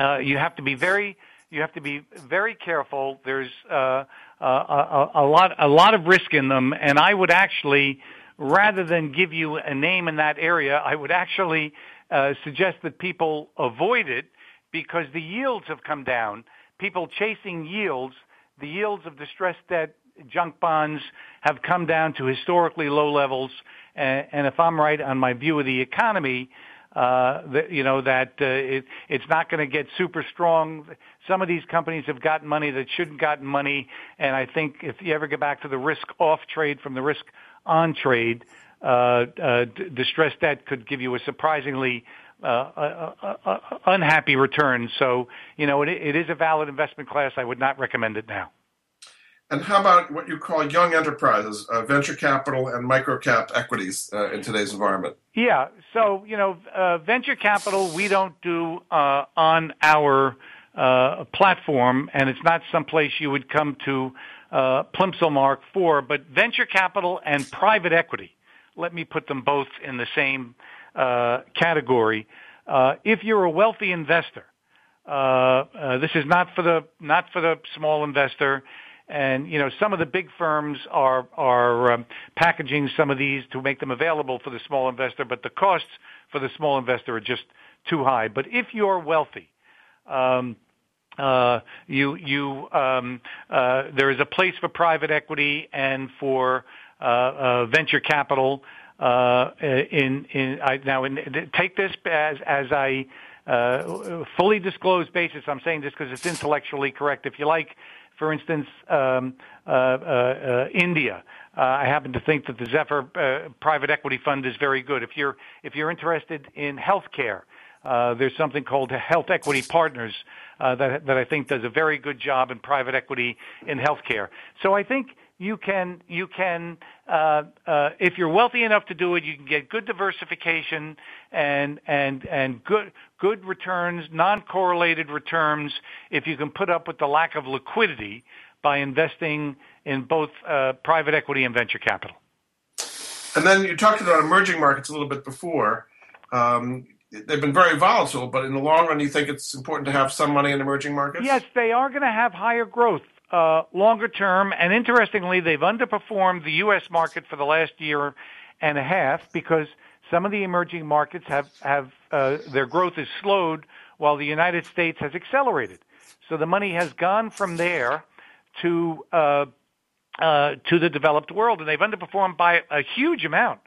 uh, you have to be very you have to be very careful. There's uh, a, a lot a lot of risk in them, and I would actually rather than give you a name in that area, I would actually uh, suggest that people avoid it because the yields have come down. People chasing yields, the yields of distressed debt junk bonds have come down to historically low levels. And, and if I'm right on my view of the economy, uh, that, you know, that uh, it, it's not going to get super strong. Some of these companies have gotten money that shouldn't gotten money. And I think if you ever get back to the risk off trade from the risk on trade, uh, uh, d- distressed debt could give you a surprisingly uh, uh, uh, uh, unhappy return. So, you know, it, it is a valid investment class. I would not recommend it now. And how about what you call young enterprises, uh, venture capital and microcap equities uh, in today's environment? Yeah. So, you know, uh, venture capital we don't do uh, on our uh, platform, and it's not someplace you would come to uh, Mark for, but venture capital and private equity let me put them both in the same uh, category. If you're a wealthy investor, this is not for the not for the small investor. And you know, some of the big firms are are um, packaging some of these to make them available for the small investor, but the costs for the small investor are just too high. But if you're wealthy, um, uh, you you um, uh, there is a place for private equity and for uh, uh venture capital. Uh, in in I, now, in, take this as as I uh, fully disclosed basis. I'm saying this because it's intellectually correct. If you like, for instance, um, India. I happen to think that the Zephyr private equity fund is very good. If you're if you're interested in healthcare, uh, there's something called Health Equity Partners uh, that that I think does a very good job in private equity in healthcare. So I think you can you can uh, uh, if you're wealthy enough to do it, you can get good diversification and and and good good returns, non-correlated returns. If you can put up with the lack of liquidity by investing in both uh, private equity and venture capital. And then you talked about emerging markets a little bit before. Um, they've been very volatile, but in the long run, you think it's important to have some money in emerging markets? Yes, they are going to have higher growth longer term. And interestingly, they've underperformed the U.S. market for the last year and a half because some of the emerging markets have have uh, their growth is slowed while the United States has accelerated. So the money has gone from there to uh, uh, to the developed world, and they've underperformed by a huge amount.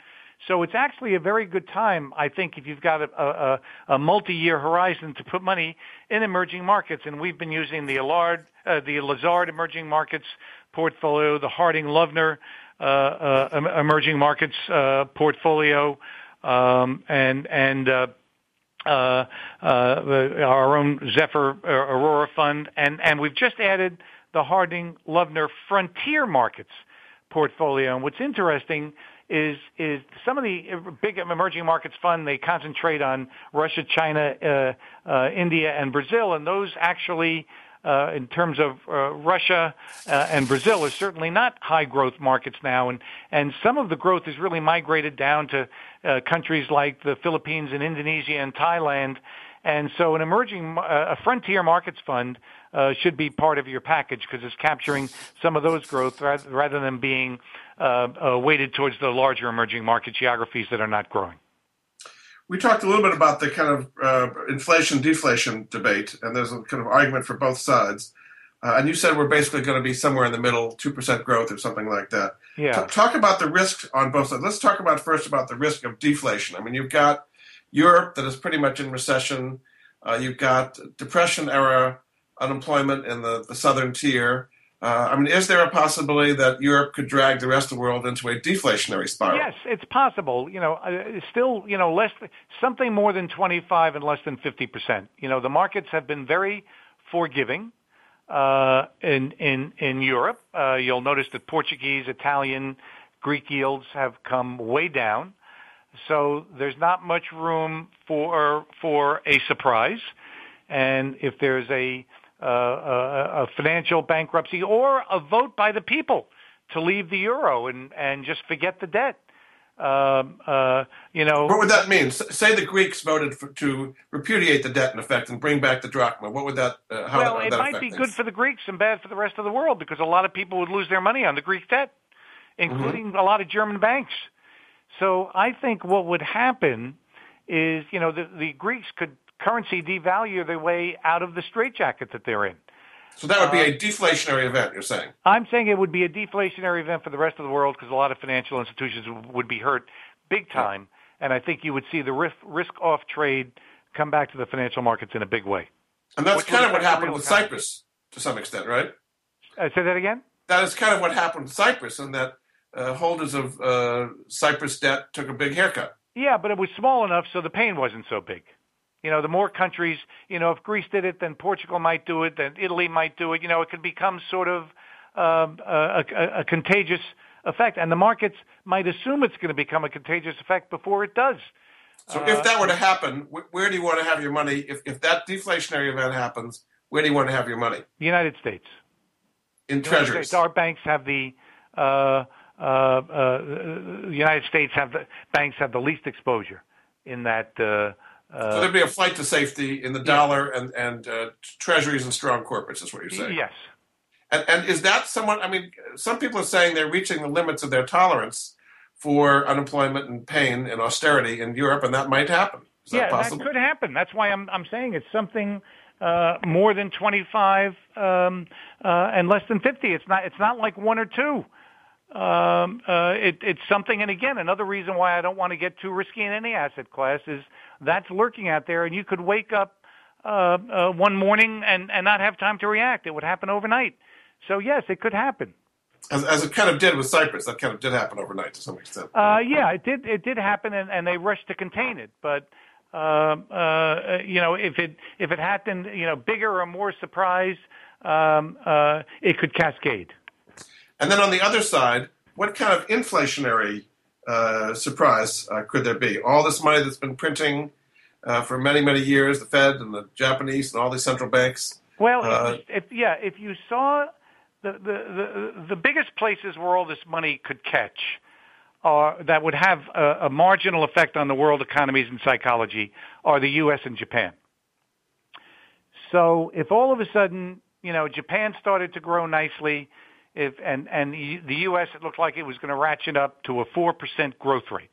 So it's actually a very good time, I think, if you've got a, a, a multi-year horizon to put money in emerging markets. And we've been using the Allard, uh, the Lazard emerging markets portfolio, the Harding Loevner uh, uh, emerging markets uh, portfolio, um, and and uh, uh, our own Zephyr Aurora fund, and and we've just added the Harding Loevner Frontier Markets portfolio. And what's interesting is is some of the big emerging markets fund they concentrate on Russia, China, uh, uh, India, and Brazil, and those actually. Uh, in terms of uh, Russia uh, and Brazil are certainly not high growth markets now, and and some of the growth has really migrated down to uh, countries like the Philippines and Indonesia and Thailand, and so an emerging uh, a frontier markets fund uh, should be part of your package because it's capturing some of those growth rather, rather than being weighted towards the larger emerging market geographies that are not growing. We talked a little bit about the kind of uh, inflation deflation debate, and there's a kind of argument for both sides. Uh, and you said we're basically going to be somewhere in the middle, two percent growth or something like that. Yeah. T- talk about the risks on both sides. Let's talk about first about the risk of deflation. I mean, you've got Europe that is pretty much in recession. Uh, you've got depression era unemployment in the, the southern tier. Uh, I mean, is there a possibility that Europe could drag the rest of the world into a deflationary spiral? Yes, it's possible. You know, uh, still, you know, less something more than 25 and less than 50 percent. You know, the markets have been very forgiving uh, in in in Europe. Uh, you'll notice that Portuguese, Italian, Greek yields have come way down. So there's not much room for for a surprise. And if there's a uh, a, a financial bankruptcy or a vote by the people to leave the euro and, and just forget the debt. Um, uh, you know, what would that mean? say the Greeks voted for, to repudiate the debt in effect and bring back the drachma. What would that? Uh, how well, would it that might be things? good for the Greeks and bad for the rest of the world because a lot of people would lose their money on the Greek debt, including mm-hmm. a lot of German banks. So I think what would happen is, you know, the, the Greeks could currency devalue their way out of the straitjacket that they're in. So that would be a uh, deflationary event, you're saying? I'm saying it would be a deflationary event for the rest of the world because a lot of financial institutions would be hurt big time. And I think you would see the risk, risk off trade come back to the financial markets in a big way. And that's kind of what happened with Cyprus to some extent, right? Uh, say that again? That is kind of what happened with Cyprus, and that uh, holders of uh, Cyprus debt took a big haircut. Yeah, but it was small enough so the pain wasn't so big. You know, the more countries, you know, if Greece did it, then Portugal might do it, then Italy might do it. You know, it could become sort of um, a, a, a contagious effect, and the markets might assume it's going to become a contagious effect before it does. So, uh, if that were to happen, where do you want to have your money? If, if that deflationary event happens, where do you want to have your money? The United States. In treasuries. Our banks have the uh, uh, uh, the United States have the banks have the least exposure in that. Uh, uh, so there'd be a flight to safety in the dollar and and uh, treasuries and strong corporates, is what you're saying. Yes. And, and is that someone? I mean, some people are saying they're reaching the limits of their tolerance for unemployment and pain and austerity in Europe, and that might happen. Is yeah, that possible? that could happen. That's why I'm I'm saying it's something uh, more than 25 um, uh, and less than 50. It's not it's not like one or two. Um, uh, it, it's something, and again, another reason why I don't want to get too risky in any asset class is that's lurking out there, and you could wake up uh, uh, one morning and, and not have time to react. It would happen overnight. So yes, it could happen. As, as it kind of did with Cyprus, that kind of did happen overnight to some extent. Uh, yeah, it did. It did happen, and, and they rushed to contain it. But uh, uh, you know, if it if it happened, you know, bigger or more surprise, um, uh, it could cascade. And then on the other side, what kind of inflationary uh, surprise uh, could there be? All this money that's been printing uh, for many, many years, the Fed and the Japanese and all these central banks. Well, if, if yeah, if you saw the, the the the biggest places where all this money could catch, are that would have a, a marginal effect on the world economies and psychology, are the U.S. and Japan. So if all of a sudden, you know, Japan started to grow nicely, if and and the U.S. it looked like it was going to ratchet up to a four percent growth rate.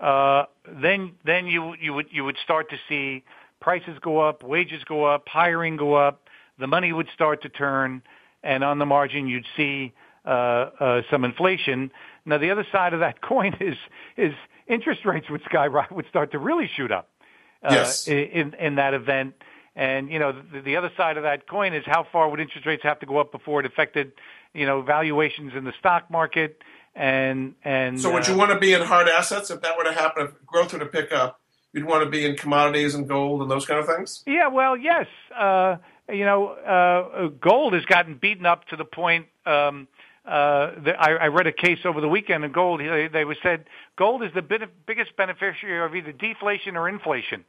Uh, then then you you would you would start to see prices go up, wages go up, hiring go up, the money would start to turn, and on the margin you'd see uh, uh, some inflation. Now the other side of that coin is is interest rates would skyrocket would start to really shoot up uh, yes. in in that event. And you know, the, the other side of that coin is how far would interest rates have to go up before it affected, you know, valuations in the stock market. And and so, would you uh, want to be in hard assets if that were to happen? If growth were to pick up, you'd want to be in commodities and gold and those kind of things. Yeah, well, yes. Uh, you know, uh, gold has gotten beaten up to the point. Um, uh, the, I, I read a case over the weekend in gold. They, they said gold is the bit, biggest beneficiary of either deflation or inflation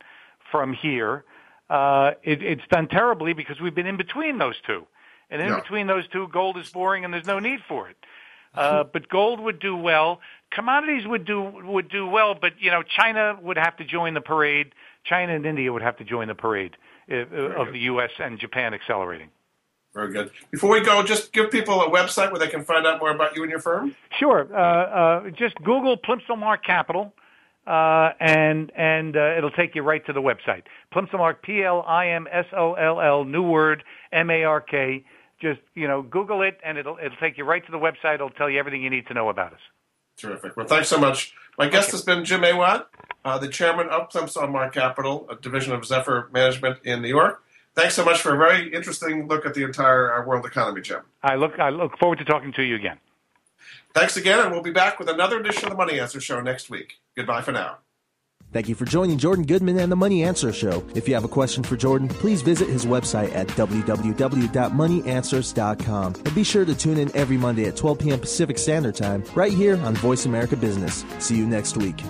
from here uh, it, it's done terribly because we've been in between those two. And in yeah. between those two, gold is boring and there's no need for it. Uh, but gold would do well. Commodities would do would do well, but you know China would have to join the parade. China and India would have to join the parade uh, of good. the U.S. and Japan accelerating. Very good. Before we go, just give people a website where they can find out more about you and your firm. Sure. Uh, uh, just Google Plimsoll Mark Capital uh, and and uh, it'll take you right to the website. Plimsoll Mark, P L I M S O L L, new word, M A R K. Just you know, Google it, and it'll it'll take you right to the website. It'll tell you everything you need to know about us. Terrific. Well, thanks so much. My guest okay. has been Jim Awad, uh, the chairman of Plimsoll Mark Capital, a division of Zephyr Management in New York. Thanks so much for a very interesting look at the entire uh, world economy, Jim. I look I look forward to talking to you again. Thanks again, and we'll be back with another edition of the Money Answer Show next week. Goodbye for now. Thank you for joining Jordan Goodman and the Money Answer Show. If you have a question for Jordan, please visit his website at www.moneyanswers.com. And be sure to tune in every Monday at 12 p.m. Pacific Standard Time right here on Voice America Business. See you next week.